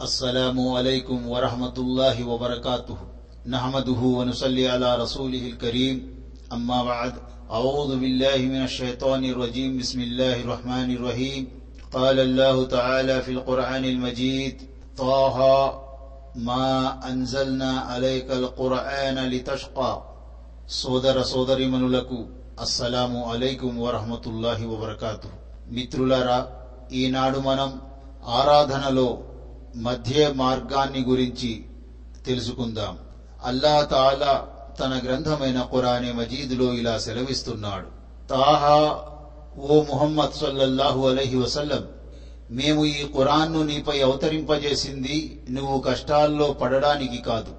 السلام عليكم ورحمة الله وبركاته نحمده ونصلي على رسوله الكريم أما بعد أعوذ بالله من الشيطان الرجيم بسم الله الرحمن الرحيم قال الله تعالى في القرآن المجيد طه ما أنزلنا عليك القرآن لتشقى సోదర సోదరిమనులకు అస్సలాము అలైకుం వరహమతుల్లాహి వబర్కాతు మిత్రులారా ఈనాడు మనం ఆరాధనలో మధ్య మార్గాన్ని గురించి తెలుసుకుందాం. అల్లా తాలా తన గ్రంథమైన ఖురానే మజీదులో ఇలా సెలవిస్తున్నాడు. తాహా ఓ ముహమ్మద్ సల్లల్లాహు అలహి వసల్లం మేము ఈ ఖురాన్ను నీపై అవతరింపజేసింది నువ్వు కష్టాల్లో పడడానికి కాదు.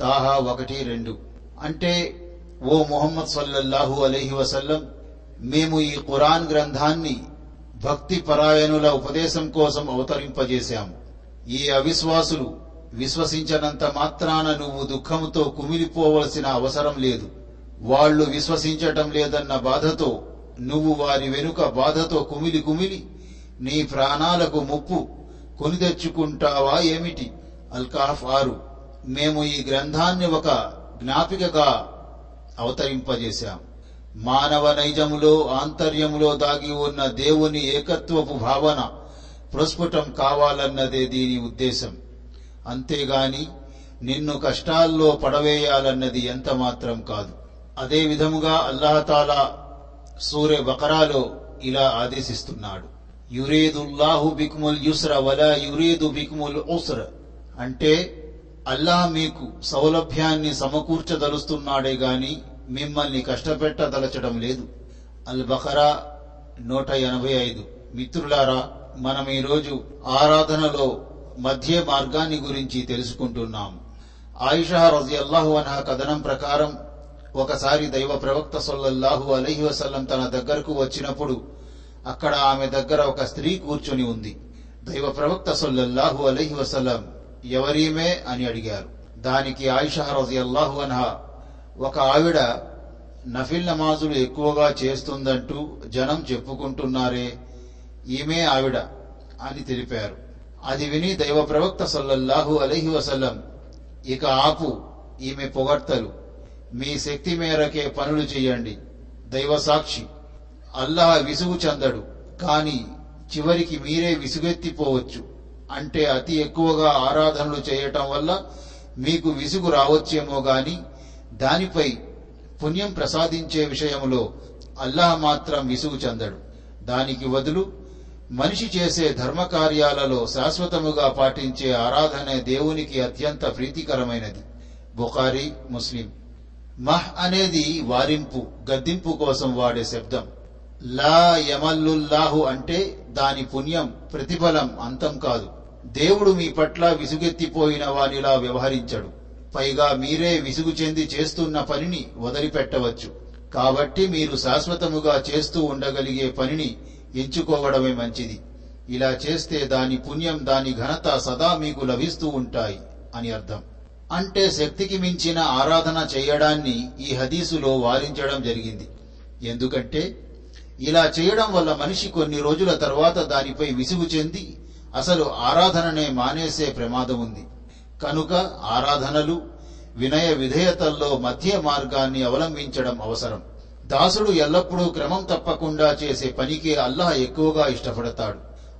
తాహా ఒకటి రెండు. అంటే ఓ ముహమ్మద్ సల్లల్లాహు అలహి వసల్లం మేము ఈ ఖురాన్ గ్రంథాన్ని భక్తి పరాయణుల ఉపదేశం కోసం అవతరింపజేశాము. ఈ అవిశ్వాసులు విశ్వసించనంత మాత్రాన నువ్వు దుఃఖంతో కుమిలిపోవలసిన అవసరం లేదు. వాళ్ళు విశ్వసించటం లేదన్న బాధతో నువ్వు వారి వెనుక బాధతో కుమిలి కుమిలి నీ ప్రాణాలకు ముప్పు కొని తెచ్చుకుంటావా ఏమిటి? అల్కాఫ్ ఆరు. మేము ఈ గ్రంథాన్ని ఒక జ్ఞాపికగా అవతరింపజేశాం. మానవ నైజములో ఆంతర్యములో దాగి ఉన్న దేవుని ఏకత్వపు భావన ప్రస్ఫుటం కావాలన్నదే దీని ఉద్దేశం. అంతేగాని నిన్ను కష్టాల్లో పడవేయాలన్నది ఎంత మాత్రం కాదు. అదే విధముగా అల్లాహతాలా సూర్య బకరాలో ఇలా ఆదేశిస్తున్నాడు. యురేదుల్లాహు బిక్ముల్ యుస్ర వలా యురేదు బిక్ముల్ ఉస్ర. అంటే అల్లాహ్ మీకు సౌలభ్యాన్ని సమకూర్చదలుస్తున్నాడే గాని మిమ్మల్ని కష్టపెట్టదలచడం లేదు. అల్ బకరా నూట ఎనభై ఐదు. మిత్రులారా మనం ఈరోజు ఆరాధనలో మధ్య మార్గాన్ని గురించి తెలుసుకుంటున్నాం. ఆయిషా రజియల్లాహు అన్హా కథనం ప్రకారం ఒకసారి దైవ ప్రవక్త సొల్లల్లాహు అలహి వసల్లం తన దగ్గరకు వచ్చినప్పుడు అక్కడ ఆమె దగ్గర ఒక స్త్రీ కూర్చొని ఉంది. దైవ ప్రవక్త సొల్లల్లాహు అలహి వసల్లం ఎవరీమే అని అడిగారు. దానికి ఆయిషా రజియల్లాహు అన్హా ఒక ఆవిడ నఫిల్ నమాజులు ఎక్కువగా చేస్తుందంటూ జనం చెప్పుకుంటున్నారే ఈమె ఆవిడ అని తెలిపారు. అది విని దైవ ప్రవక్త సల్లల్లాహు అలహి వసల్లం ఇక ఆపు ఈమె పొగడ్తలు. మీ శక్తి మేరకే పనులు చేయండి. దైవ సాక్షి. అల్లాహ్ విసుగు చెందడు. కాని చివరికి మీరే విసుగెత్తిపోవచ్చు. అంటే అతి ఎక్కువగా ఆరాధనలు చేయటం వల్ల మీకు విసుగు రావచ్చేమో గాని దానిపై పుణ్యం ప్రసాదించే విషయంలో అల్లాహ్ మాత్రం విసుగు చెందడు. దానికి వదులు మనిషి చేసే ధర్మకార్యాలలో శాశ్వతముగా పాటించే ఆరాధనే దేవునికి అత్యంత ప్రీతికరమైనది. బుఖారీ ముస్లిం. మహ్ అనేది వారింపు గద్దింపు కోసం వాడే శబ్దం. లా యమల్లుల్లాహు అంటే దాని పుణ్యం ప్రతిఫలం అంతం కాదు. దేవుడు మీ పట్ల విసుగెత్తిపోయిన వానిలా వ్యవహరించడు. పైగా మీరే విసుగు చెంది చేస్తున్న పనిని వదిలిపెట్టవచ్చు. కాబట్టి మీరు శాశ్వతముగా చేస్తూ ఉండగలిగే పనిని ఎంచుకోవడమే మంచిది. ఇలా చేస్తే దాని పుణ్యం దాని ఘనత సదా మీకు లభిస్తూ ఉంటాయి అని అర్థం. అంటే శక్తికి మించిన ఆరాధన చేయడాన్ని ఈ హదీసులో వారించడం జరిగింది. ఎందుకంటే ఇలా చేయడం వల్ల మనిషి కొన్ని రోజుల తర్వాత దానిపై విసుగు చెంది అసలు ఆరాధననే మానేసే ప్రమాదం ఉంది. కనుక ఆరాధనలు వినయ విధేయతల్లో మధ్య మార్గాన్ని అవలంబించడం అవసరం. దాసుడు ఎల్లప్పుడూ క్రమం తప్పకుండా చేసే పనికే అల్లాహ్ ఎక్కువగా ఇష్టపడతాడు.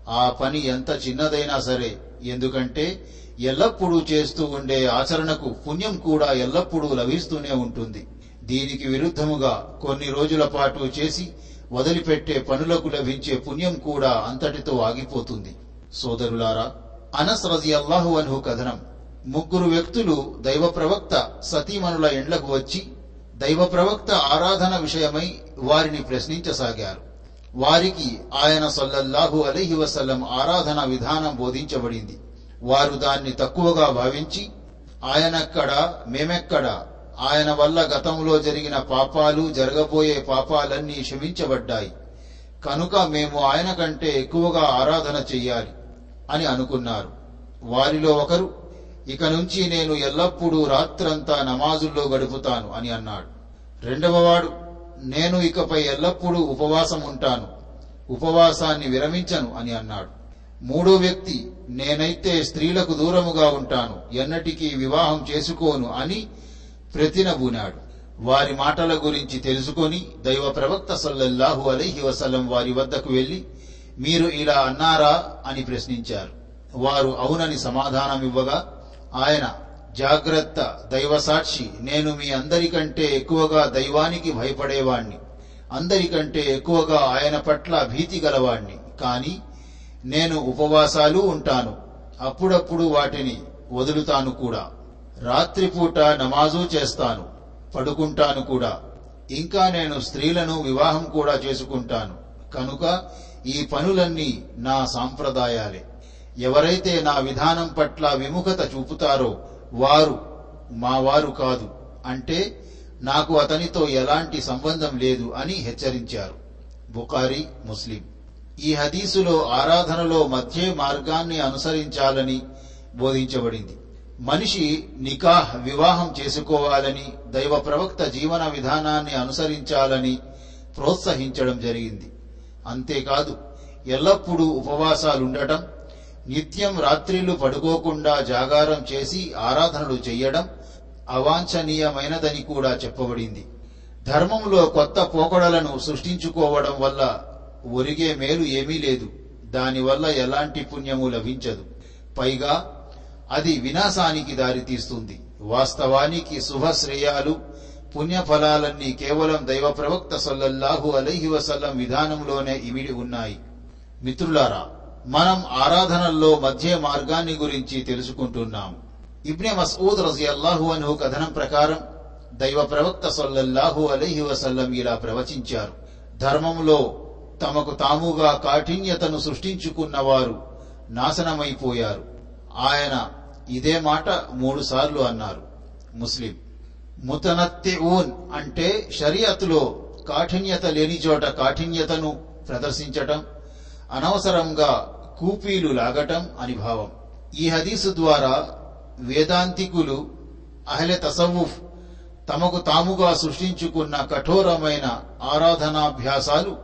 ఆ పని ఎంత చిన్నదైనా సరే ఎందుకంటే ఎల్లప్పుడూ చేస్తూ ఉండే ఆచరణకు పుణ్యం కూడా ఎల్లప్పుడూ లభిస్తూనే ఉంటుంది. దీనికి విరుద్ధముగా కొన్ని రోజుల పాటు చేసి వదిలిపెట్టే పనులకు లభించే పుణ్యం కూడా అంతటితో ఆగిపోతుంది. సోదరులారా అనస్ రజి అల్లాహు అన్హు కథనం. ముగ్గురు వ్యక్తులు దైవ ప్రవక్త సతీమణుల ఎండ్లకు వచ్చి దైవ ప్రవక్త ఆరాధన విషయమై వారిని ప్రశ్నించసాగారు. వారికి ఆయన సల్లల్లాహు అలీహి వసల్లం ఆరాధన విధానం బోధించబడింది. వారు దాన్ని తక్కువగా భావించి ఆయనక్కడ మేమెక్కడ ఆయన వల్ల గతంలో జరిగిన పాపాలు జరగబోయే పాపాలన్నీ క్షమించబడ్డాయి. కనుక మేము ఆయన కంటే ఎక్కువగా ఆరాధన చెయ్యాలి అని అనుకున్నారు. వారిలో ఒకరు ఇక నుంచి నేను ఎల్లప్పుడూ రాత్రంతా నమాజుల్లో గడుపుతాను అని అన్నాడు. రెండవవాడు నేను ఇకపై ఎల్లప్పుడూ ఉపవాసం ఉంటాను ఉపవాసాన్ని విరమించను అని అన్నాడు. మూడో వ్యక్తి నేనైతే స్త్రీలకు దూరముగా ఉంటాను ఎన్నటికీ వివాహం చేసుకోను అని ప్రతినబూనాడు వారి మాటల గురించి తెలుసుకొని దైవ ప్రవక్త సల్లల్లాహు అలీహి వసల్లం వారి వద్దకు వెళ్ళి మీరు ఇలా అన్నారా? అని ప్రశ్నించారు. వారు అవునని సమాధానమివ్వగా ఆయన జాగ్రత్త దైవ సాక్షి. నేను మీ అందరికంటే ఎక్కువగా దైవానికి భయపడేవాణ్ణి. అందరికంటే ఎక్కువగా ఆయన పట్ల భీతి గలవాణ్ణి. కాని నేను ఉపవాసాలు ఉంటాను. అప్పుడప్పుడు వాటిని వదులుతాను కూడా. రాత్రిపూట నమాజు చేస్తాను. పడుకుంటాను కూడా. ఇంకా నేను స్త్రీలను వివాహం కూడా చేసుకుంటాను. కనుక ఈ పనులన్నీ నా సాంప్రదాయాలే. ఎవరైతే నా విధానం పట్ల విముఖత చూపుతారో వారు మా వారు కాదు. అంటే నాకు అతనితో ఎలాంటి సంబంధం లేదు అని హెచ్చరించారు. బుకారి ముస్లిం. ఈ హదీసులో ఆరాధనలో మధ్య మార్గాన్ని అనుసరించాలని బోధించబడింది. మనిషి నికాహ్ వివాహం చేసుకోవాలని దైవ ప్రవక్త జీవన విధానాన్ని అనుసరించాలని ప్రోత్సహించడం జరిగింది. అంతేకాదు ఎల్లప్పుడూ ఉపవాసాలుండటం నిత్యం రాత్రిలు పడుకోకుండా జాగారం చేసి ఆరాధనలు చెయ్యడం అవాంఛనీయమైనదని కూడా చెప్పబడింది. ధర్మంలో కొత్త పోకడలను సృష్టించుకోవడం వల్ల ఒరిగే మేలు ఏమీ లేదు. దానివల్ల ఎలాంటి పుణ్యము లభించదు. పైగా అది వినాశానికి దారితీస్తుంది. వాస్తవానికి శుభశ్రేయాలు పుణ్యఫలాలన్నీ కేవలం దైవ ప్రవక్త సల్లల్లాహు అలైహి వసల్లం విధానంలోనే ఇమిడి ఉన్నాయి. మిత్రులారా మనం ఆరాధనల్లో మధ్య మార్గాన్ని గురించి తెలుసుకుంటున్నాం ఇబ్నే మసూద్ రజియల్లాహు అన్హు కథనం ప్రకారం దైవ ప్రవక్త సల్లల్లాహు అలైహి వసల్లం ఇలా ప్రవచించారు. ధర్మంలో తమకు తాముగా కాఠిన్యతను సృష్టించుకున్నవారు నాశనమైపోయారు. ఆయన ఇదే మాట మూడు సార్లు అన్నారు. ముస్లిం ముతనత్తిఊన్ అంటే షరియత్లో కాఠిన్యత లేని చోట కాఠిన్యతను ప్రదర్శించటం అనవసరంగా కూపీలు లాగటం అని భావం ఈ హదీసు ద్వారా వేదాంతికులు అహ్లె తసవుఫ్ తమకు తాముగా సృష్టించుకున్న కఠోరమైన ఆరాధనాభ్యాసాలు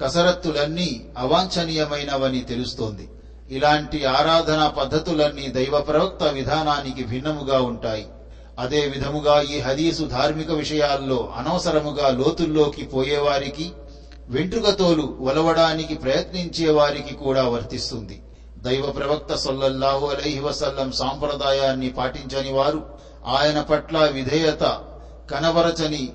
కసరత్తులన్నీ అవాంఛనీయమైనవని తెలుస్తోంది. ఇలాంటి ఆరాధనా పద్ధతులన్నీ దైవ ప్రవక్త విధానానికి భిన్నముగా ఉంటాయి. అదే విధముగా ఈ హదీసు ధార్మిక విషయాల్లో అనవసరముగా లోతుల్లోకి పోయేవారికి వెంట్రుకతోలు వలవడానికి ప్రయత్నించే వారికి కూడా వర్తిస్తుంది. దైవ ప్రవక్త సొల్లల్లాహు అలైహి వసల్లం సాంప్రదాయాన్ని పాటించని వారు ఆయన పట్ల విధేయత కనబరచని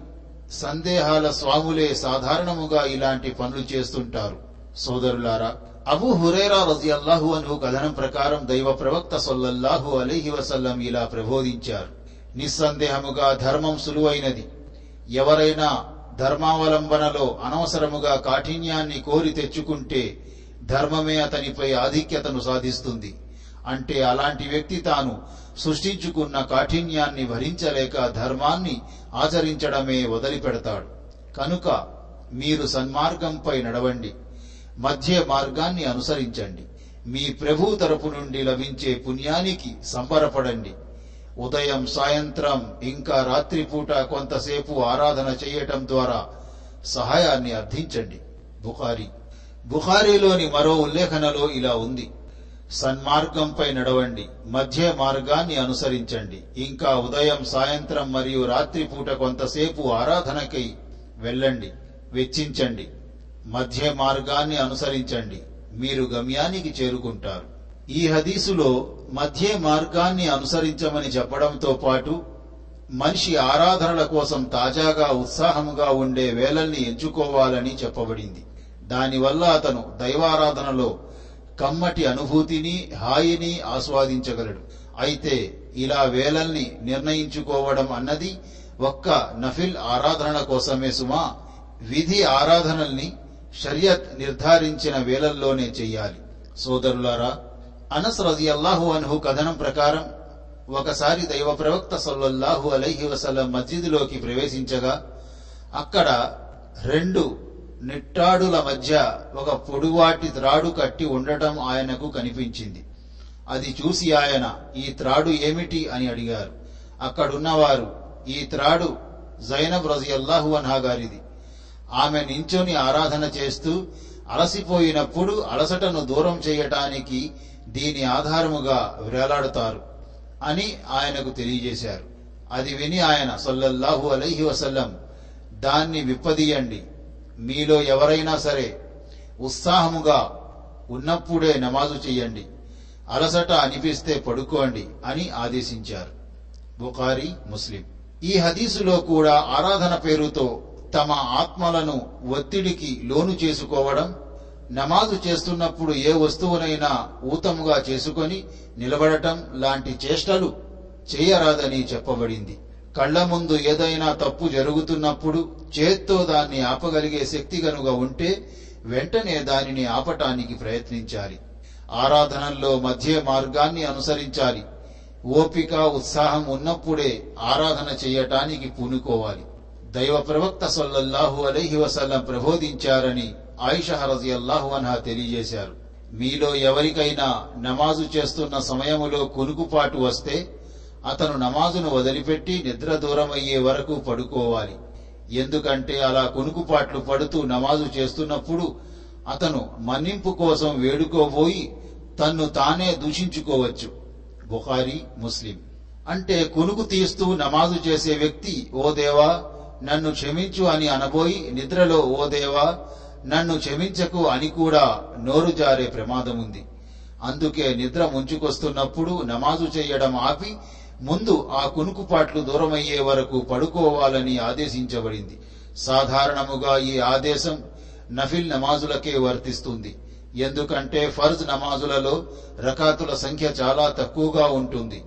సందేహాల స్వాములే సాధారణముగా ఇలాంటి పనులు చేస్తుంటారు. సోదరులారా అబూ హురేరా రజియల్లాహు అను కథనం ప్రకారం దైవ ప్రవక్త సొల్లల్లాహు అలీహి వసల్లం ఇలా ప్రబోధించారు. నిస్సందేహముగా ధర్మం సులువైనది. ఎవరైనా ధర్మావలంబనలో అనవసరముగా కాఠిన్యాన్ని కోరి తెచ్చుకుంటే ధర్మమే అతనిపై ఆధిక్యతను సాధిస్తుంది. అంటే అలాంటి వ్యక్తి తాను సృష్టించుకున్న కాఠిన్యాన్ని భరించలేక ధర్మాన్ని ఆచరించడమే వదిలిపెడతాడు. కనుక మీరు సన్మార్గంపై నడవండి. మధ్య మార్గాన్ని అనుసరించండి. మీ ప్రభు తరపు నుండి లభించే పుణ్యానికి సంబరపడండి. ఉదయం సాయంత్రం ఇంకా రాత్రిపూట కొంతసేపు ఆరాధన చేయటం ద్వారా సహాయాన్ని అర్థించండి. బుఖారీ. బుఖారీలోని మరో ఉల్లేఖనలో ఇలా ఉంది. సన్మార్గంపై నడవండి. మధ్య మార్గాన్ని అనుసరించండి. ఇంకా ఉదయం సాయంత్రం మరియు రాత్రిపూట కొంతసేపు ఆరాధనకై వెళ్ళండి. వెచ్చించండి. మధ్య మార్గాన్ని అనుసరించండి. మీరు గమ్యానికి చేరుకుంటారు. ఈ హదీసులో మధ్య మార్గాన్ని అనుసరించమని చెప్పడంతో పాటు మనిషి ఆరాధనల కోసం తాజాగా ఉత్సాహముగా ఉండే వేళల్ని ఎంచుకోవాలని చెప్పబడింది. దానివల్ల అతను దైవారాధనలో కమ్మటి అనుభూతిని హాయిని ఆస్వాదించగలడు. అయితే ఇలా వేళల్ని నిర్ణయించుకోవడం అన్నది ఒక్క నఫిల్ ఆరాధనల కోసమే సుమా విధి ఆరాధనల్ని షరియత్ నిర్ధారించిన వేళల్లోనే చెయ్యాలి. సోదరులారా అనస్ రజియల్లాహు అన్హు కథనం ప్రకారం ఒకసారి దైవ ప్రవక్త సల్లల్లాహు అలైహి వసల్లం మస్జిద్లోకి ప్రవేశించగా అక్కడ రెండు నిట్టాడుల మధ్య ఒక పొడువాటి త్రాడు కట్టి ఉండటం ఆయనకు కనిపించింది. అది చూసి ఆయన ఈ త్రాడు ఏమిటి? అని అడిగారు. అక్కడున్నవారు ఈ త్రాడు జైనబ్ రజియల్లాహు అన్హా గారిది. ఆమె నించొని ఆరాధన చేస్తూ అలసిపోయినప్పుడు అలసటను దూరం చేయటానికి దీని ఆధారముగా వేలాడుతారు అని ఆయనకు తెలియజేశారు. అది విని ఆయన సొల్లల్లాహు అలైహి వసల్లం దాన్ని విప్పదీయండి. మీలో ఎవరైనా సరే ఉత్సాహముగా ఉన్నప్పుడే నమాజు చెయ్యండి. అలసట అనిపిస్తే పడుకోండి అని ఆదేశించారు. బుఖారి ముస్లిం. ఈ హదీసులో కూడా ఆరాధన పేరుతో తమ ఆత్మలను ఒత్తిడికి లోను చేసుకోవడం నమాజు చేస్తున్నప్పుడు ఏ వస్తువునైనా ఊతముగా చేసుకొని నిలబడటం లాంటి చేష్టలు చేయరాదని చెప్పబడింది. కళ్ళ ముందు ఏదైనా తప్పు జరుగుతున్నప్పుడు చేత్తో దాన్ని ఆపగలిగే శక్తి గనుక ఉంటే వెంటనే దానిని ఆపటానికి ప్రయత్నించాలి. ఆరాధనల్లో మధ్య మార్గాన్ని అనుసరించాలి. ఓపిక ఉత్సాహం ఉన్నప్పుడే ఆరాధన చేయటానికి పూనుకోవాలి. దైవ ప్రవక్త సొల్లహు అలైహి వసల్లం ప్రబోధించారని ఆయిషా రజియల్లాహు అన్హా తెలియజేశారు. మీలో ఎవరికైనా నమాజు చేస్తున్న సమయములో కునుకుపాటు వస్తే అతను నమాజును వదిలిపెట్టి నిద్ర దూరమయ్యే వరకు పడుకోవాలి. ఎందుకంటే అలా కునుకుపాట్లు పడుతూ నమాజు చేస్తున్నప్పుడు అతను మన్నింపు కోసం వేడుకోబోయి తన్ను తానే దూషించుకోవచ్చు. బుఖారి ముస్లిం. అంటే కునుకు తీస్తూ నమాజు చేసే వ్యక్తి ఓ దేవా నన్ను క్షమించు అని అనబోయి నిద్రలో ఓ దేవా నన్ను క్షమించకు అని కూడా నోరు జారే ప్రమాదం ఉంది అందుకే నిద్ర ముంచుకొస్తున్నప్పుడు నమాజు చేయడం ఆపి ముందు ఆ కునుకుపాట్లు దూరమయ్యే వరకు పడుకోవాలని ఆదేశించబడింది. సాధారణముగా ఈ ఆదేశం నఫిల్ నమాజులకే వర్తిస్తుంది. ఎందుకంటే ఫర్జ్ నమాజులలో రకాతుల సంఖ్య చాలా తక్కువగా ఉంటుంది.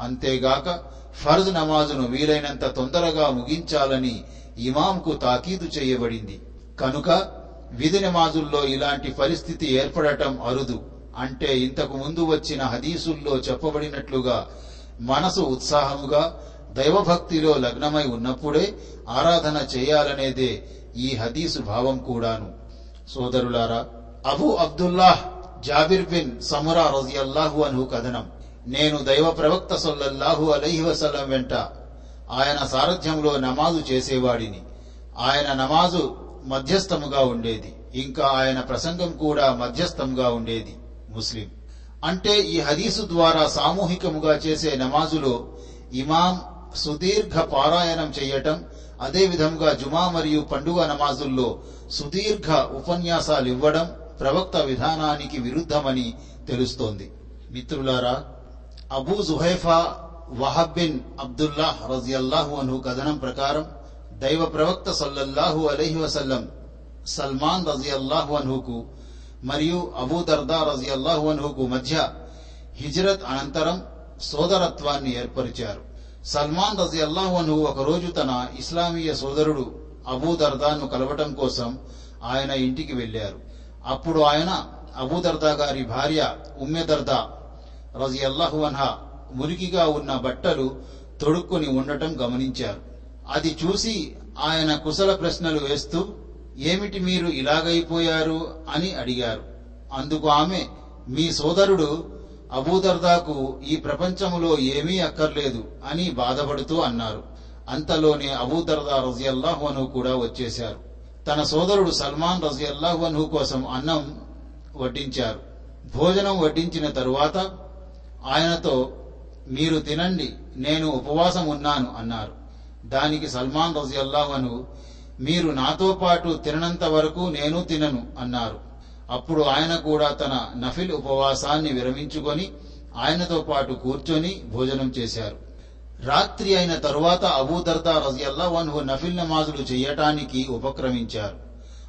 అంతేగాక ఫర్జ్ నమాజును వీలైనంత తొందరగా ముగించాలని ఇమాంకు తాకీదు చేయబడింది. కనుక విధి నమాజుల్లో ఇలాంటి పరిస్థితి ఏర్పడటం అరుదు అంటే ఇంతకు ముందు వచ్చిన హదీసుల్లో చెప్పబడినట్లుగా మనసు ఉత్సాహముగా దైవభక్తిలో లగ్నమై ఉన్నప్పుడే ఆరాధన చేయాలనేదే ఈ హదీసు భావం కూడాను. సోదరులారా Abu Abdullah Jabir bin Samura రజియల్లాహు అను కథనం. నేను దైవ ప్రవక్త సొల్లల్లాహు అలహి వసలం వెంట ఆయన సారథ్యంలో నమాజు చేసేవాడిని. ఆయన నమాజు మధ్యస్థముగా ఉండేది. ఇంకా ఆయన ప్రసంగం కూడా మధ్యస్థంగా ఉండేది ముస్లిం. అంటే ఈ హదీసు ద్వారా సామూహికముగా చేసే నమాజులో ఇమాం సుదీర్ఘ పారాయణం చేయటం అదేవిధంగా జుమా మరియు పండుగ నమాజుల్లో సుదీర్ఘ ఉపన్యాసాలు ఇవ్వడం ప్రవక్త విధానానికి విరుద్ధమని తెలుస్తోంది. మిత్రులారా Abu Juhaifa Wahb bin Abdullah రజియల్లాహు అను కథనం ప్రకారం దైవ ప్రవక్త సల్లల్లాహు అలహి వసల్లం సల్మాన్ రజియల్లాహు అన్హుకు మరియు అబూ దర్దా రజియల్లాహు అన్హుకు మధ్య హిజ్రత్ అనంతరం సోదరత్వాన్ని ఏర్పరిచారు. సల్మాన్ రజియల్లాహు అన్హు ఒకరోజు తన ఇస్లామీయ సోదరుడు అబూదర్దాను కలవటం కోసం ఆయన ఇంటికి వెళ్ళారు అప్పుడు ఆయన అబూ దర్దా గారి భార్య ఉమ్మెదర్దా దర్దా రజియల్లాహు అన్హా మురికిగా ఉన్న బట్టలు తొడుక్కుని ఉండటం గమనించారు. అది చూసి ఆయన కుశల ప్రశ్నలు వేస్తూ ఏమిటి మీరు ఇలాగైపోయారు? అని అడిగారు. అందుకు ఆమె మీ సోదరుడు అబూదర్దాకు ఈ ప్రపంచములో ఏమీ అక్కర్లేదు అని బాధపడుతూ అన్నారు. అంతలోనే అబూదర్దా రజియల్లాహు కూడా వచ్చేశారు. తన సోదరుడు సల్మాన్ రజియల్లాహు కోసం అన్నం వడ్డించారు. భోజనం వడ్డించిన తరువాత ఆయనతో మీరు తినండి నేను ఉపవాసం ఉన్నాను అన్నారు. దానికి సల్మాన్ రజియల్లాహను మీరు నాతో పాటు తిననంత వరకు నేను తినను అన్నారు. అప్పుడు ఆయన కూడా తన నఫిల్ ఉపవాసాన్ని విరమించుకొని ఆయనతో పాటు కూర్చొని భోజనం చేశారు. రాత్రి అయిన తరువాత అబూదర్దా రజియల్లాహన్హు నఫిల్ నమాజులు చేయటానికి ఉపక్రమించారు.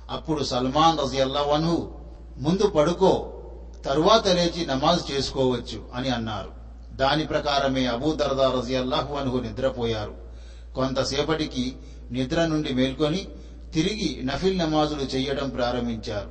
అప్పుడు సల్మాన్ రజియల్లాహన్హు ముందు పడుకో తరువాత లేచి నమాజ్ చేసుకోవచ్చు అని అన్నారు. దాని ప్రకారమే అబూదర్దా రజియల్లాహు అన్హు నిద్రపోయారు. కొంతసేపటికి నిద్ర నుండి మేల్కొని తిరిగి నఫిల్ నమాజులు చేయడం ప్రారంభించారు.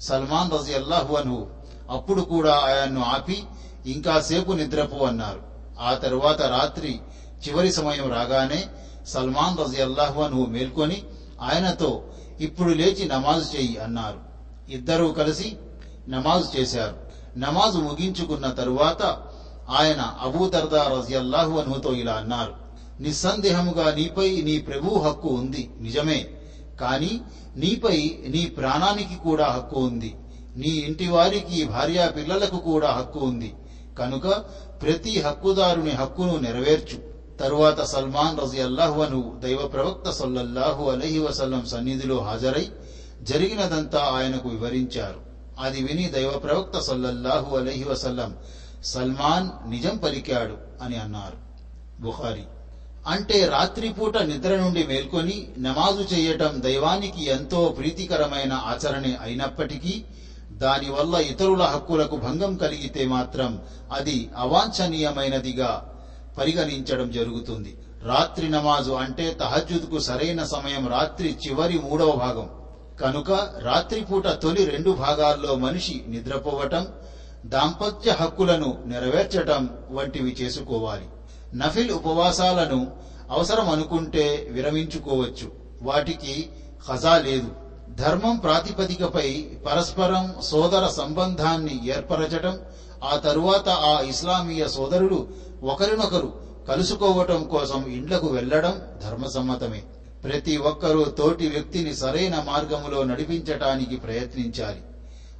సల్మాన్ రజియల్లాహు అన్హు అప్పుడు కూడా ఆయన్ను ఆపి ఇంకాసేపు నిద్రపు అన్నారు. ఆ తరువాత రాత్రి చివరి సమయం రాగానే సల్మాన్ రజియల్లాహు అన్హు మేల్కొని ఆయనతో ఇప్పుడు లేచి నమాజు చేయి అన్నారు. ఇద్దరూ కలిసి నమాజు చేశారు. నమాజు ముగించుకున్న తరువాత ఆయన అబూదర్దా రజియల్లాహు అన్హుతో ఇలా అన్నారు. నిస్సందేహముగా నీపై నీ ప్రభు హక్కు ఉంది. నిజమే. కాని నీపై నీ ప్రాణానికి కూడా హక్కు ఉంది. నీ ఇంటి వారికి భార్యా పిల్లలకు కూడా హక్కు ఉంది. కనుక ప్రతి హక్కుదారుని హక్కును నెరవేర్చు. తరువాత సల్మాన్ రజియల్లాహువను దైవ ప్రవక్త సల్లల్లాహు అలహి వసల్లం సన్నిధిలో హాజరై జరిగినదంతా ఆయనకు వివరించారు. అది విని దైవ ప్రవక్త సల్లల్లాహు అలహి వసల్లం సల్మాన్ నిజం పలికాడు అని అన్నారు. బుఖారి అంటే రాత్రిపూట నిద్ర నుండి మేల్కొని నమాజు చేయటం దైవానికి ఎంతో ప్రీతికరమైన ఆచరణే అయినప్పటికీ దానివల్ల ఇతరుల హక్కులకు భంగం కలిగితే మాత్రం అది అవాంఛనీయమైనదిగా పరిగణించడం జరుగుతుంది. రాత్రి నమాజు అంటే తహజుద్కు సరైన సమయం రాత్రి చివరి మూడవ భాగం. కనుక రాత్రిపూట తొలి రెండు భాగాల్లో మనిషి నిద్రపోవటం దాంపత్య హక్కులను నెరవేర్చటం వంటివి చేసుకోవాలి. నఫిల్ ఉపవాసాలను అవసరం అనుకుంటే విరమించుకోవచ్చు. వాటికి ఖజా లేదు. ధర్మం ప్రాతిపదికపై పరస్పరం సోదర సంబంధాన్ని ఏర్పరచటం ఆ తరువాత ఆ ఇస్లామీయ సోదరులు ఒకరినొకరు కలుసుకోవటం కోసం ఇండ్లకు వెళ్ళడం ధర్మసమ్మతమే. ప్రతి ఒక్కరూ తోటి వ్యక్తిని సరైన మార్గములో నడిపించటానికి ప్రయత్నించాలి.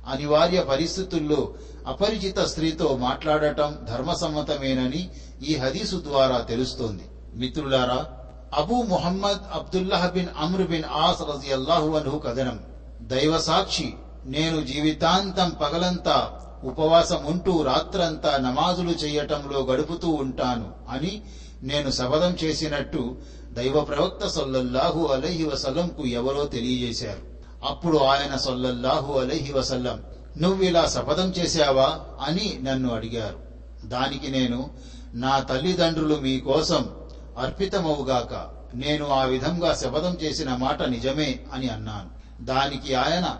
అనివార్య పరిస్థితుల్లో అపరిచిత స్త్రీతో మాట్లాడటం ధర్మసమ్మతమేనని ఈ హదీసు ద్వారా తెలుస్తోంది. మిత్రులారా Abu Muhammad Abdullah bin Amr bin As రజియల్లాహు అన్హు కథనం. దైవ సాక్షి నేను జీవితాంతం పగలంతా ఉపవాసం ఉంటూ రాత్రంతా నమాజులు చేయటంలో గడుపుతూ ఉంటాను అని నేను శపథం చేసినట్టు దైవ ప్రవక్త సొల్లల్లాహు అలహి వసలంకు ఎవరో తెలియజేశారు. అప్పుడు ఆయన సొల్లల్లాహు అలహి వసల్లం నువ్విలా శపథం చేశావా? అని నన్ను అడిగారు. దానికి నేను నా తల్లిదండ్రులు మీకోసం అర్పితమవుగాక నేను ఆ విధంగా శపథం చేసిన మాట నిజమే అని అన్నాను. దానికి ఆయన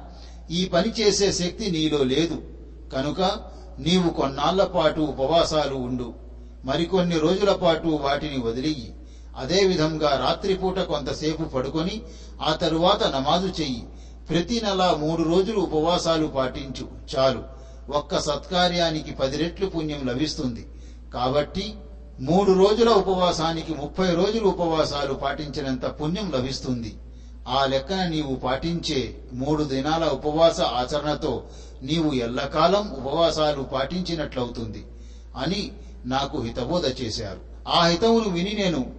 ఈ పని చేసే శక్తి నీలో లేదు. కనుక నీవు కొన్నాళ్ళ పాటు ఉపవాసాలు ఉండు. మరికొన్ని రోజుల పాటు వాటిని వదిలియి అదే విధంగా రాత్రిపూట కొంతసేపు పడుకొని ఆ తరువాత నమాజు చెయ్యి. ప్రతి నెల మూడు రోజులు ఉపవాసాలు పాటించు చాలు. ఒక్క సత్కార్యానికి పది రెట్లు పుణ్యం లభిస్తుంది. కాబట్టి మూడు రోజుల ఉపవాసానికి ముప్పై రోజులు ఉపవాసాలు పాటించినంత పుణ్యం లభిస్తుంది. ఆ లెక్కన నీవు పాటించే మూడు దినాల ఉపవాస ఆచరణతో నీవు ఎల్లకాలం ఉపవాసాలు పాటించినట్లవుతుంది అని నాకు హితబోధ చేశారు. ఆ హితమును విని నేను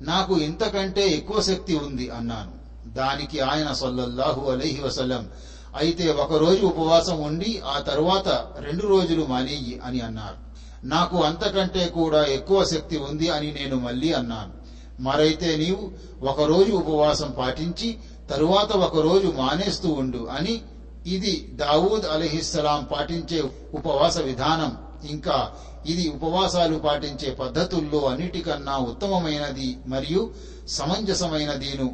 నాకు ఇంతకంటే ఎక్కువ శక్తి ఉంది అన్నాను. దానికి ఆయన సొల్లహు అలహి వసల్లం. అయితే ఒకరోజు ఉపవాసం ఉండి ఆ తరువాత రెండు రోజులు మానేయి అని అన్నారు. నాకు అంతకంటే కూడా ఎక్కువ శక్తి ఉంది అని నేను మళ్ళీ అన్నాను. మరైతే నీవు ఒకరోజు ఉపవాసం పాటించి తరువాత ఒక రోజు మానేస్తూ ఉండు అని ఇది దావూద్ అలహిస్సలాం పాటించే ఉపవాస విధానం. ఇంకా ఇది ఉపవాసాలు పాటించే పద్ధతుల్లో అన్నిటికన్నా ఉత్తమమైనది మరియు సమంజసమైనదిను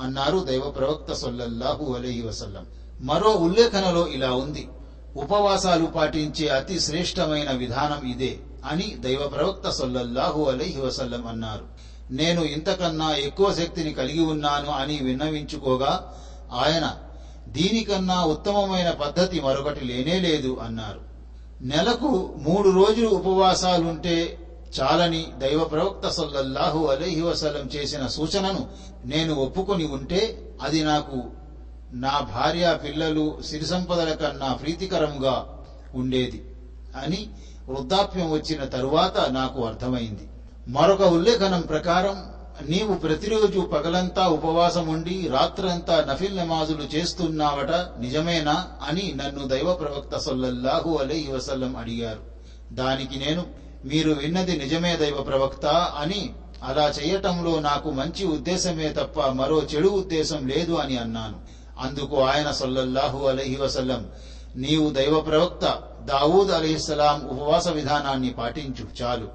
అన్నారు దైవ ప్రవక్త సొల్లల్లాహు అలహి వసల్లం. మరో ఉల్లేఖనలో ఇలా ఉంది. ఉపవాసాలు పాటించే అతి శ్రేష్టమైన విధానం ఇదే అని దైవ ప్రవక్త సొల్లహు అలహి వసల్లం అన్నారు. నేను ఇంతకన్నా ఎక్కువ శక్తిని కలిగి ఉన్నాను అని విన్నవించుకోగా ఆయన దీనికన్నా ఉత్తమమైన పద్ధతి మరొకటి లేనే లేదు అన్నారు. నెలకు మూడు రోజులు ఉపవాసాలుంటే చాలని దైవ ప్రవక్త సొల్లహు అలీహి వసలం చేసిన సూచనను నేను ఒప్పుకొని ఉంటే అది నాకు నా భార్య పిల్లలు సిరి సంపదల కన్నా ప్రీతికరంగా ఉండేది అని వృద్ధాప్యం వచ్చిన తరువాత నాకు అర్థమైంది. మరొక ఉల్లేఖనం ప్రకారం నీవు ప్రతిరోజు పగలంతా ఉపవాసం ఉండి రాత్రంతా నఫిల్ నమాజులు చేస్తున్నావట నిజమేనా అని నన్ను దైవ ప్రవక్త సొల్లహు అలీ వసల్లం అడిగారు. దానికి నేను మీరు విన్నది నిజమే దైవ ప్రవక్త అని అలా చేయటంలో నాకు మంచి ఉద్దేశమే తప్ప మరో చెడు ఉద్దేశం లేదు అని అన్నాను. అందుకు ఆయన సల్లల్లాహు అలహి వసల్లం నీవు దైవ ప్రవక్త దావూద్ అలీస్లాం ఉపవాస విధానాన్ని పాటించు చాలు.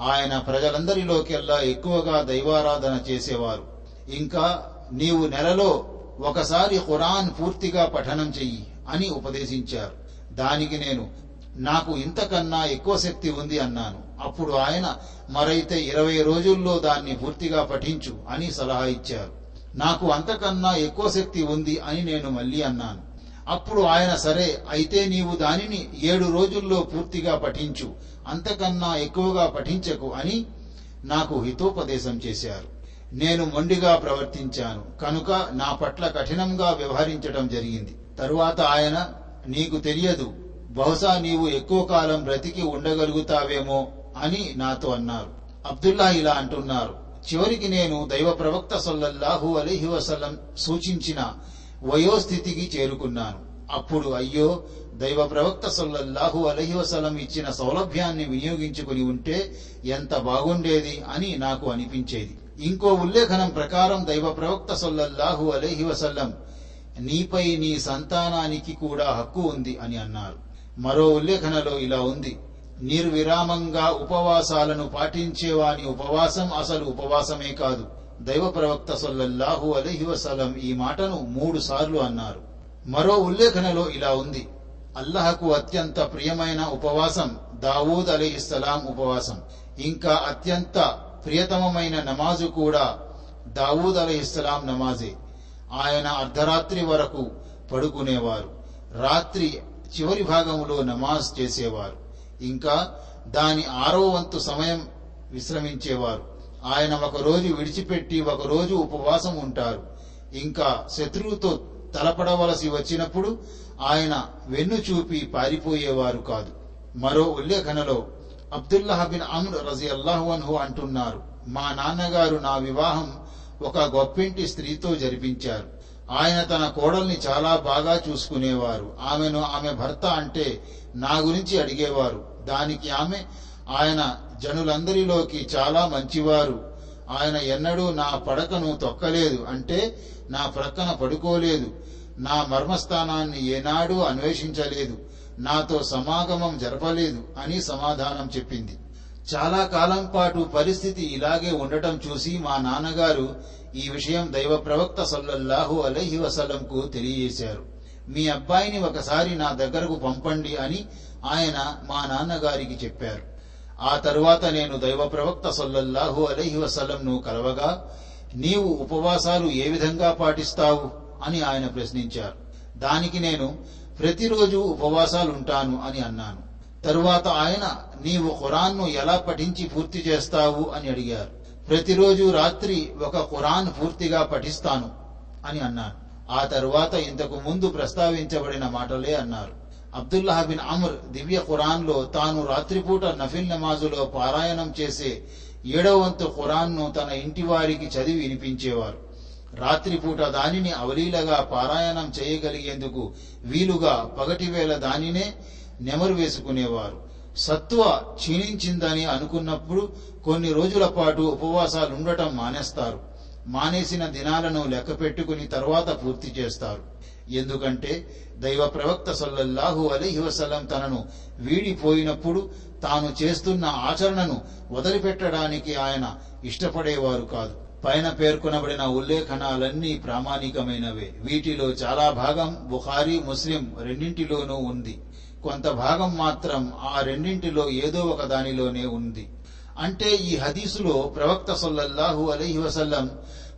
ఆయన ప్రజలందరిలోకెల్లా ఎక్కువగా దైవారాధన చేసేవారు. ఇంకా నీవు నెలలో ఒకసారి ఖురాన్ పూర్తిగా పఠనం చెయ్యి అని ఉపదేశించారు. దానికి నేను నాకు ఇంతకన్నా ఎక్కువ శక్తి ఉంది అన్నాను. అప్పుడు ఆయన మరైతే ఇరవై రోజుల్లో దాన్ని పూర్తిగా పఠించు అని సలహా ఇచ్చారు. నాకు అంతకన్నా ఎక్కువ శక్తి ఉంది అని నేను మళ్ళీ అన్నాను. అప్పుడు ఆయన సరే అయితే నీవు దానిని ఏడు రోజుల్లో పూర్తిగా పఠించు. అంతకన్నా ఎక్కువగా పఠించకు అని నాకు హితోపదేశం చేశారు. నేను మొండిగా ప్రవర్తించాను. కనుక నా పట్ల కఠినంగా వ్యవహరించడం జరిగింది. తరువాత ఆయన నీకు తెలియదు. బహుశా నీవు ఎక్కువ కాలం బ్రతికి ఉండగలుగుతావేమో అని నాతో అన్నారు. అబ్దుల్లా ఇలా అంటున్నారు. చివరికి నేను దైవ ప్రవక్త సొల్లహు అలీహి వసల్లం సూచించిన వయోస్థితికి చేరుకున్నాను. అప్పుడు అయ్యో దైవ ప్రవక్త సొల్లహు అలహి వసలం ఇచ్చిన సౌలభ్యాన్ని వినియోగించుకుని ఉంటే ఎంత బాగుండేది అని నాకు అనిపించేది. ఇంకో ఉల్లేఖనం ప్రకారం దైవ ప్రవక్త సొల్లహు అలహి వసల్లం నీపై నీ సంతానానికి కూడా హక్కు ఉంది అని అన్నారు. మరో ఉల్లేఖనలో ఇలా ఉంది. నిర్విరామంగా ఉపవాసాలను పాటించేవాని ఉపవాసం అసలు ఉపవాసమే కాదు. దైవ ప్రవక్త సొల్లహు అలహి వసలం ఈ మాటను మూడు సార్లు అన్నారు. మరో ఉల్లేఖనలో ఇలా ఉంది. అల్లహకు అత్యంత ప్రియమైన ఉపవాసం దావూద్ అలీహిస్సలాం ఉపవాసం. ఇంకా అత్యంత ప్రియతమమైన నమాజు కూడా దావూద్ అలీహిస్సలాం నమాజే. ఆయన అర్ధరాత్రి వరకు పడుకునేవారు. రాత్రి చివరి భాగంలో నమాజ్ చేసేవారు. ఇంకా దాని ఆరో వంతు సమయం విశ్రమించేవారు. ఆయన ఒకరోజు విడిచిపెట్టి ఒకరోజు ఉపవాసం ఉంటారు. ఇంకా శత్రువుతో తలపడవలసి వచ్చినప్పుడు ఆయన వెన్ను చూపి పారిపోయేవారు కాదు. మరో ఉల్లేఖనలో అబ్దుల్లాహ్ బిన్ అమ్ర్ రజి అల్లాహు అంటున్నారు మా నాన్నగారు నా వివాహం ఒక గొప్పింటి స్త్రీతో జరిపించారు. ఆయన తన కోడల్ని చాలా బాగా చూసుకునేవారు. ఆమెను ఆమె భర్త అంటే నా గురించి అడిగేవారు. దానికి ఆమె ఆయన జనులందరిలోకి చాలా మంచివారు. ఆయన ఎన్నడూ నా పడకను తొక్కలేదు అంటే నా ప్రక్కన పడుకోలేదు. నా మర్మస్థానాన్ని ఏనాడూ అన్వేషించలేదు. నాతో సమాగమం జరపలేదు అని సమాధానం చెప్పింది. చాలా కాలం పాటు పరిస్థితి ఇలాగే ఉండటం చూసి మా నాన్నగారు ఈ విషయం దైవ ప్రవక్త సల్లల్లాహు అలహి వసలంకు తెలియజేశారు. మీ అబ్బాయిని ఒకసారి నా దగ్గరకు పంపండి అని ఆయన మా నాన్నగారికి చెప్పారు. ఆ తరువాత నేను దైవ ప్రవక్త సల్లల్లాహు అలహి వసలంను కలవగా నీవు ఉపవాసాలు ఏ విధంగా పాటిస్తావు అని ఆయన ప్రశ్నించారు. దానికి నేను ప్రతిరోజు ఉపవాసాలుంటాను అని అన్నాను. తరువాత ఆయన నీవు ఖురాన్ను ఎలా పఠించి పూర్తి చేస్తావు అని అడిగారు. ప్రతిరోజు రాత్రి ఒక ఖురాన్ పూర్తిగా పఠిస్తాను అని అన్నాను ఆ తరువాత ఇంతకు ముందు ప్రస్తావించబడిన మాటలే అన్నారు. అబ్దుల్లాహ బిన్ అమర్ దివ్య ఖురాన్లో తాను రాత్రిపూట నఫిల్ నమాజులో పారాయణం చేసే ఏడవ వంతు ఖురాన్ను తన ఇంటి వారికి చదివి వినిపించేవారు. రాత్రిపూట దానిని అవలీలగా పారాయణం చేయగలిగేందుకు వీలుగా పగటివేళ దానినే నెమరు వేసుకునేవారు. సత్వ క్షీణించిందని అనుకున్నప్పుడు కొన్ని రోజుల పాటు ఉపవాసాలు ఉండటం మానేస్తారు. మానేసిన దినాలను లెక్క పెట్టుకుని తర్వాత పూర్తి చేస్తారు. ఎందుకంటే దైవ ప్రవక్త సల్లల్లాహు అలీహి వసలం తనను వీడిపోయినప్పుడు తాను చేస్తున్న ఆచరణను వదిలిపెట్టడానికి ఆయన ఇష్టపడేవారు కాదు. పైన పేర్కొనబడిన ఉల్లేఖనాలన్నీ ప్రామాణికమైనవే. వీటిలో చాలా భాగం బుఖారీ ముస్లిం రెండింటిలోనూ ఉంది. కొంత భాగం మాత్రం ఆ రెండింటిలో ఏదో ఒక దానిలోనే ఉంది. అంటే ఈ హదీసులో ప్రవక్త సొల్లహు అలైహి వసల్లం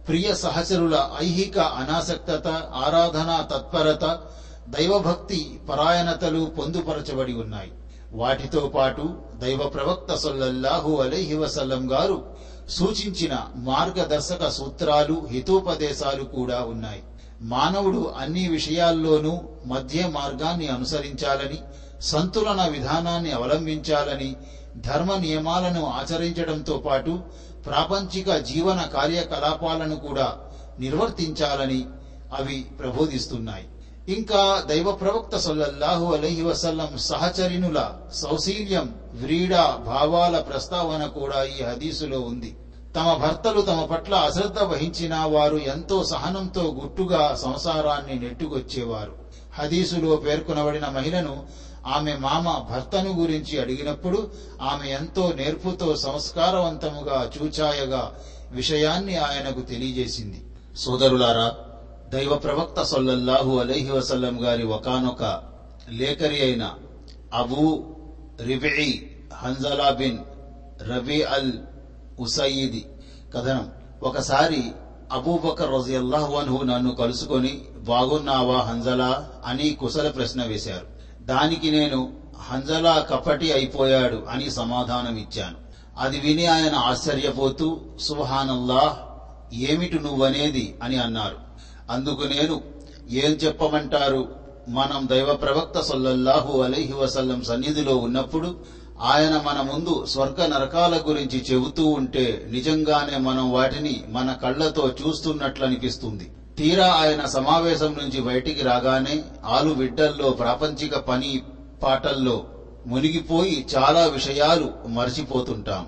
ప్రియ సహచరుల ఐహిక అనాసక్తత ఆరాధన తత్పరత దైవభక్తి పరాయణతలు పొందుపరచబడి ఉన్నాయి. వాటితో పాటు దైవ ప్రవక్త సొల్లహు అలైహి వసల్లం గారు సూచించిన మార్గదర్శక సూత్రాలు హితోపదేశాలు కూడా ఉన్నాయి. మానవుడు అన్ని విషయాల్లోనూ మధ్య మార్గాన్ని అనుసరించాలని సంతులన విధానాన్ని అవలంబించాలని ధర్మ నియమాలను ఆచరించడంతో పాటు ప్రాపంచిక జీవన కార్యకలాపాలను కూడా నిర్వర్తించాలని అవి ప్రబోధిస్తున్నాయి. ఇంకా దైవ ప్రవక్త సొల్లహు అలహి వసల్లం సహచరినుల సౌశీల్యం వ్రీడ భావాల ప్రస్తావన కూడా ఈ హదీసులో ఉంది. తమ భర్తలు తమ పట్ల అశ్రద్ధ వహించిన వారు ఎంతో సహనంతో గుట్టుగా సంసారాన్ని నెట్టుకొచ్చేవారు. హదీసులో పేర్కొనబడిన మహిళను ఆమె మామ భర్తను గురించి అడిగినప్పుడు ఆమె ఎంతో నేర్పుతో సంస్కారవంతముగా చూచాయగా విషయాన్ని ఆయనకు తెలియజేసింది. సోదరులారా దైవ ప్రవక్త సొల్లల్లాహు అలైహి వసల్లం గారి ఒకనొక లేఖరి అయిన Abu Ribi Hanzala bin Rabi al Usayidi కథనం. ఒకసారి అబూబకర్ రజయల్లాహ్వన్హు నన్ను కలుసుకొని బాగున్నావా హంజలా? అని కుశల ప్రశ్న వేశారు. దానికి నేను హంజలా కపటి అయిపోయాడు అని సమాధానం ఇచ్చాను అది విని ఆయన ఆశ్చర్యపోతూ సుహానల్లాహ్ ఏమిటి నువ్వనేది? అని అన్నారు. అందుకు నేను ఏం చెప్పమంటారు? మనం దైవ ప్రవక్త సొల్లల్లాహు అలైహి వసల్లం సన్నిధిలో ఉన్నప్పుడు ఆయన మన ముందు స్వర్గ నరకాల గురించి చెబుతూ ఉంటే నిజంగానే మనం వాటిని మన కళ్ళతో చూస్తున్నట్లు అనిపిస్తుంది తీరా ఆయన సమావేశం నుంచి బయటికి రాగానే ఆలు విడ్డల్లో ప్రాపంచిక పని పాటల్లో మునిగిపోయి చాలా విషయాలు మర్చిపోతుంటాం.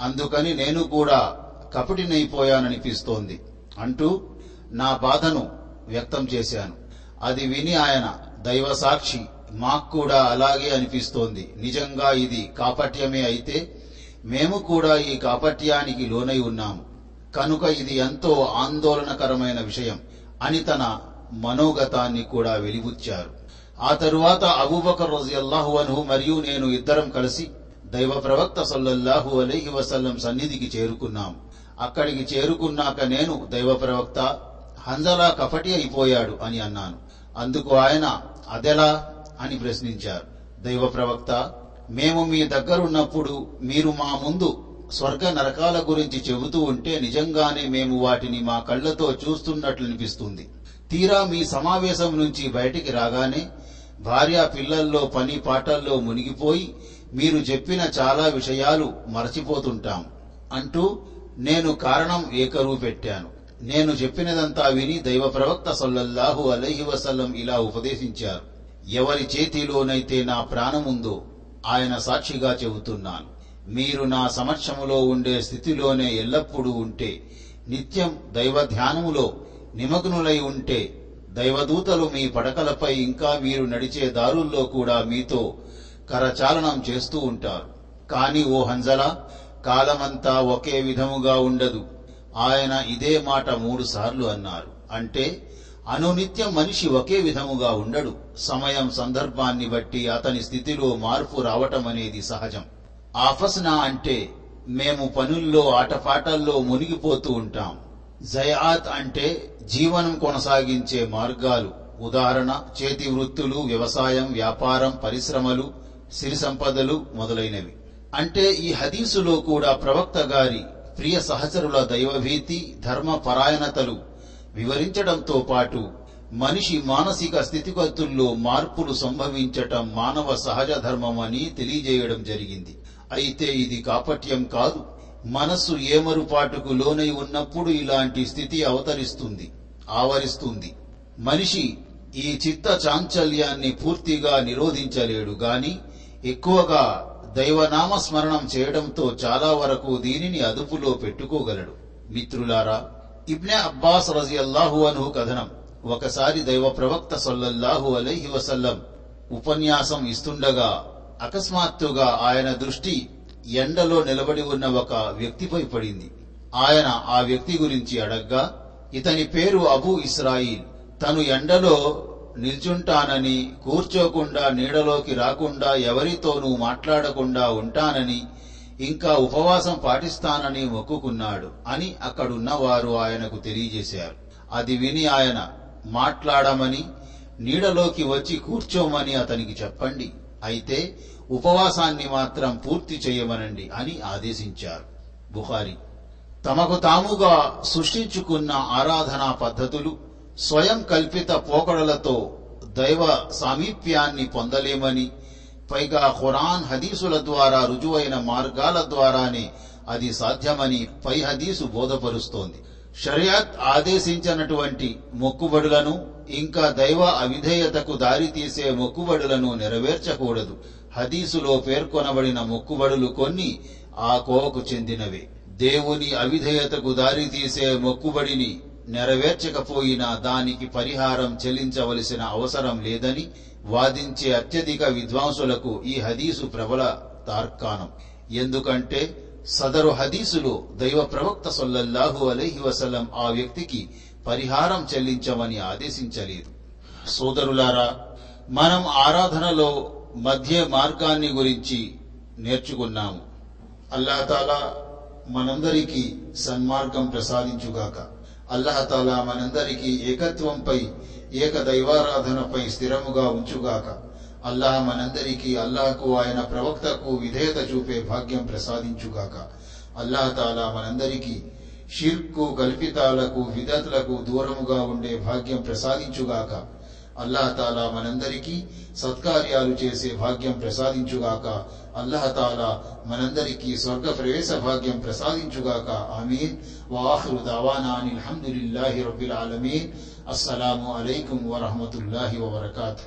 అందుకని నేను కూడా కపటినైపోయాననిపిస్తోంది. అంటూ నా బాధను వ్యక్తం చేశాను. అది విని ఆయన దైవ సాక్షి మాకు కూడా అలాగే అనిపిస్తోంది. నిజంగా ఇది కాపట్యమే అయితే మేము కూడా ఈ కాపట్యానికి లోనై ఉన్నాము కనుక ఇది ఎంతో ఆందోళనకరమైన విషయం అని తన మనోగతాన్ని కూడా వెలిబుచ్చారు. ఆ తరువాత అబూబకర్ రజియల్లాహు అన్హు మరియు నేను ఇద్దరం కలిసి దైవ ప్రవక్త సల్లల్లాహు అలీహి వసల్లం సన్నిధికి చేరుకున్నాం. అక్కడికి చేరుకున్నాక నేను దైవ ప్రవక్త హంజలా కఫటి అయిపోయాడు అని అన్నాను. అందుకు ఆయన అదెలా? అని ప్రశ్నించారు. దైవ ప్రవక్త మేము మీ దగ్గరున్నప్పుడు మీరు మా ముందు స్వర్గ నరకాల గురించి చెబుతూ ఉంటే నిజంగానే మేము వాటిని మా కళ్ళతో చూస్తున్నట్లు అనిపిస్తుంది. తీరా మీ సమావేశం నుంచి బయటికి రాగానే భార్య పిల్లల్లో పని పాటల్లో మునిగిపోయి మీరు చెప్పిన చాలా విషయాలు మరచిపోతుంటాం అంటూ నేను కారణం ఏకరువు పెట్టాను. నేను చెప్పినదంతా విని దైవ ప్రవక్త సల్లల్లాహు అలహి వసల్లం ఇలా ఉపదేశించారు. ఎవరి చేతిలోనైతే నా ప్రాణముందో ఆయన సాక్షిగా చెబుతున్నాను. మీరు నా సమక్షములో ఉండే స్థితిలోనే ఎల్లప్పుడూ ఉంటే నిత్యం దైవ ధ్యానములో నిమగ్నులై ఉంటే దైవదూతలు మీ పడకలపై ఇంకా మీరు నడిచే దారుల్లో కూడా మీతో కరచాలనం చేస్తూ ఉంటారు. కాని ఓ హంజల కాలమంతా ఒకే విధముగా ఉండదు. ఆయన ఇదే మాట మూడుసార్లు అన్నారు. అంటే అనునిత్యం మనిషి ఒకే విధముగా ఉండడు. సమయం సందర్భాన్ని బట్టి అతని స్థితిలో మార్పు రావటం అనేది సహజం. ఆఫస్నా అంటే మేము పనుల్లో ఆటపాటల్లో మునిగిపోతూ ఉంటాం. జయాత్ అంటే జీవనం కొనసాగించే మార్గాలు. ఉదాహరణ చేతి వృత్తులు వ్యవసాయం వ్యాపారం పరిశ్రమలు సిరి సంపదలు మొదలైనవి. అంటే ఈ హదీసులో కూడా ప్రవక్త గారి ప్రియ సహచరుల దైవభీతి ధర్మ పరాయణతలు వివరించడంతో పాటు మనిషి మానసిక స్థితిగతుల్లో మార్పులు సంభవించటం మానవ సహజ ధర్మమని తెలియజేయడం జరిగింది. అయితే ఇది కాపట్యం కాదు. మనస్సు ఏమరుపాటుకు లోనై ఉన్నప్పుడు ఇలాంటి స్థితి అవతరిస్తుంది ఆవరిస్తుంది. మనిషి ఈ చిత్త చాంచల్యాన్ని పూర్తిగా నిరోధించలేడు గాని ఎక్కువగా దైవనామ స్మరణం చేయడంతో చాలా వరకు దీనిని అదుపులో పెట్టుకోగలడు. మిత్రులారా ఇబ్నే అబ్బాస్ రజియల్లాహు అను కథనం. ఒకసారి దైవ ప్రవక్త సొల్లల్లాహు అలైహి వసల్లం ఉపన్యాసం ఇస్తుండగా అకస్మాత్తుగా ఆయన దృష్టి ఎండలో నిలబడి ఉన్న ఒక వ్యక్తిపై పడింది. ఆయన ఆ వ్యక్తి గురించి అడగ్గా ఇతని పేరు అబూ ఇస్రాయిల్. తను ఎండలో నిల్చుంటానని కూర్చోకుండా నీడలోకి రాకుండా ఎవరితోనూ మాట్లాడకుండా ఉంటానని ఇంకా ఉపవాసం పాటిస్తానని మొక్కుకున్నాడు అని అక్కడున్న వారు ఆయనకు తెలియజేశారు. అది విని ఆయన మాట్లాడమని నీడలోకి వచ్చి కూర్చోమని అతనికి చెప్పండి. అయితే ఉపవాసాన్ని మాత్రం పూర్తి చేయమనండి అని ఆదేశించారు. బుహారి తమకు తాముగా సృష్టించుకున్న ఆరాధనా పద్ధతులు స్వయం కల్పిత పోకడలతో దైవ సామీప్యాన్ని పొందలేమని పైగా ఖురాన్ హదీసుల ద్వారా రుజువైన మార్గాల ద్వారానే అది సాధ్యమని పై హదీసు బోధపరుస్తోంది. షరియాత్ ఆదేశించినటువంటి మొక్కుబడులను ఇంకా దైవ అవిధేయతకు దారితీసే మొక్కుబడులను నెరవేర్చకూడదు. హదీసులో పేర్కొనబడిన మొక్కుబడులు కొన్ని ఆ కోవకు చెందినవే. దేవుని అవిధేయతకు దారితీసే మొక్కుబడిని నెరవేర్చకపోయినా దానికి పరిహారం చెల్లించవలసిన అవసరం లేదని వాదించే అత్యధిక విద్వాంసులకు ఈ హదీసు ప్రబల తార్కాణం. ఎందుకంటే సదరు హదీసులో దైవ ప్రవక్త సొల్లల్లాహు అలహి వసలం ఆ వ్యక్తికి పరిహారం చెల్లించమని ఆదేశించలేదు. సోదరులారా మనం ఆరాధనలో మధ్య మార్గాన్ని గురించి నేర్చుకున్నాము. అల్లాహతాలా మనందరికీ సన్మార్గం ప్రసాదించుగాక. అల్లహతాలా మనందరికీ ఏకత్వంపై ఏక దైవారాధనపై స్థిరముగా ఉంచుగాక. అల్లాహ్ మనందరికీ అల్లాహకు ఆయన ప్రవక్తకు విధేయత చూపే భాగ్యం ప్రసాదించుగాక. అల్లాహతాలా మనందరికీ షిర్కు కల్పితాలకు విదతులకు దూరముగా ఉండే భాగ్యం ప్రసాదించుగాక. అల్లాహతాలా మనందరికీ సత్కార్యాలు చేసే భాగ్యం ప్రసాదించుగాక. అల్లాహతాలా మనందరికీ స్వర్గ ప్రవేశ భాగ్యం ప్రసాదించుగాక. ఆమీన్. وآخر دعوانا عن الحمد لله رب العالمين السلام عليكم ورحمة الله وبركاته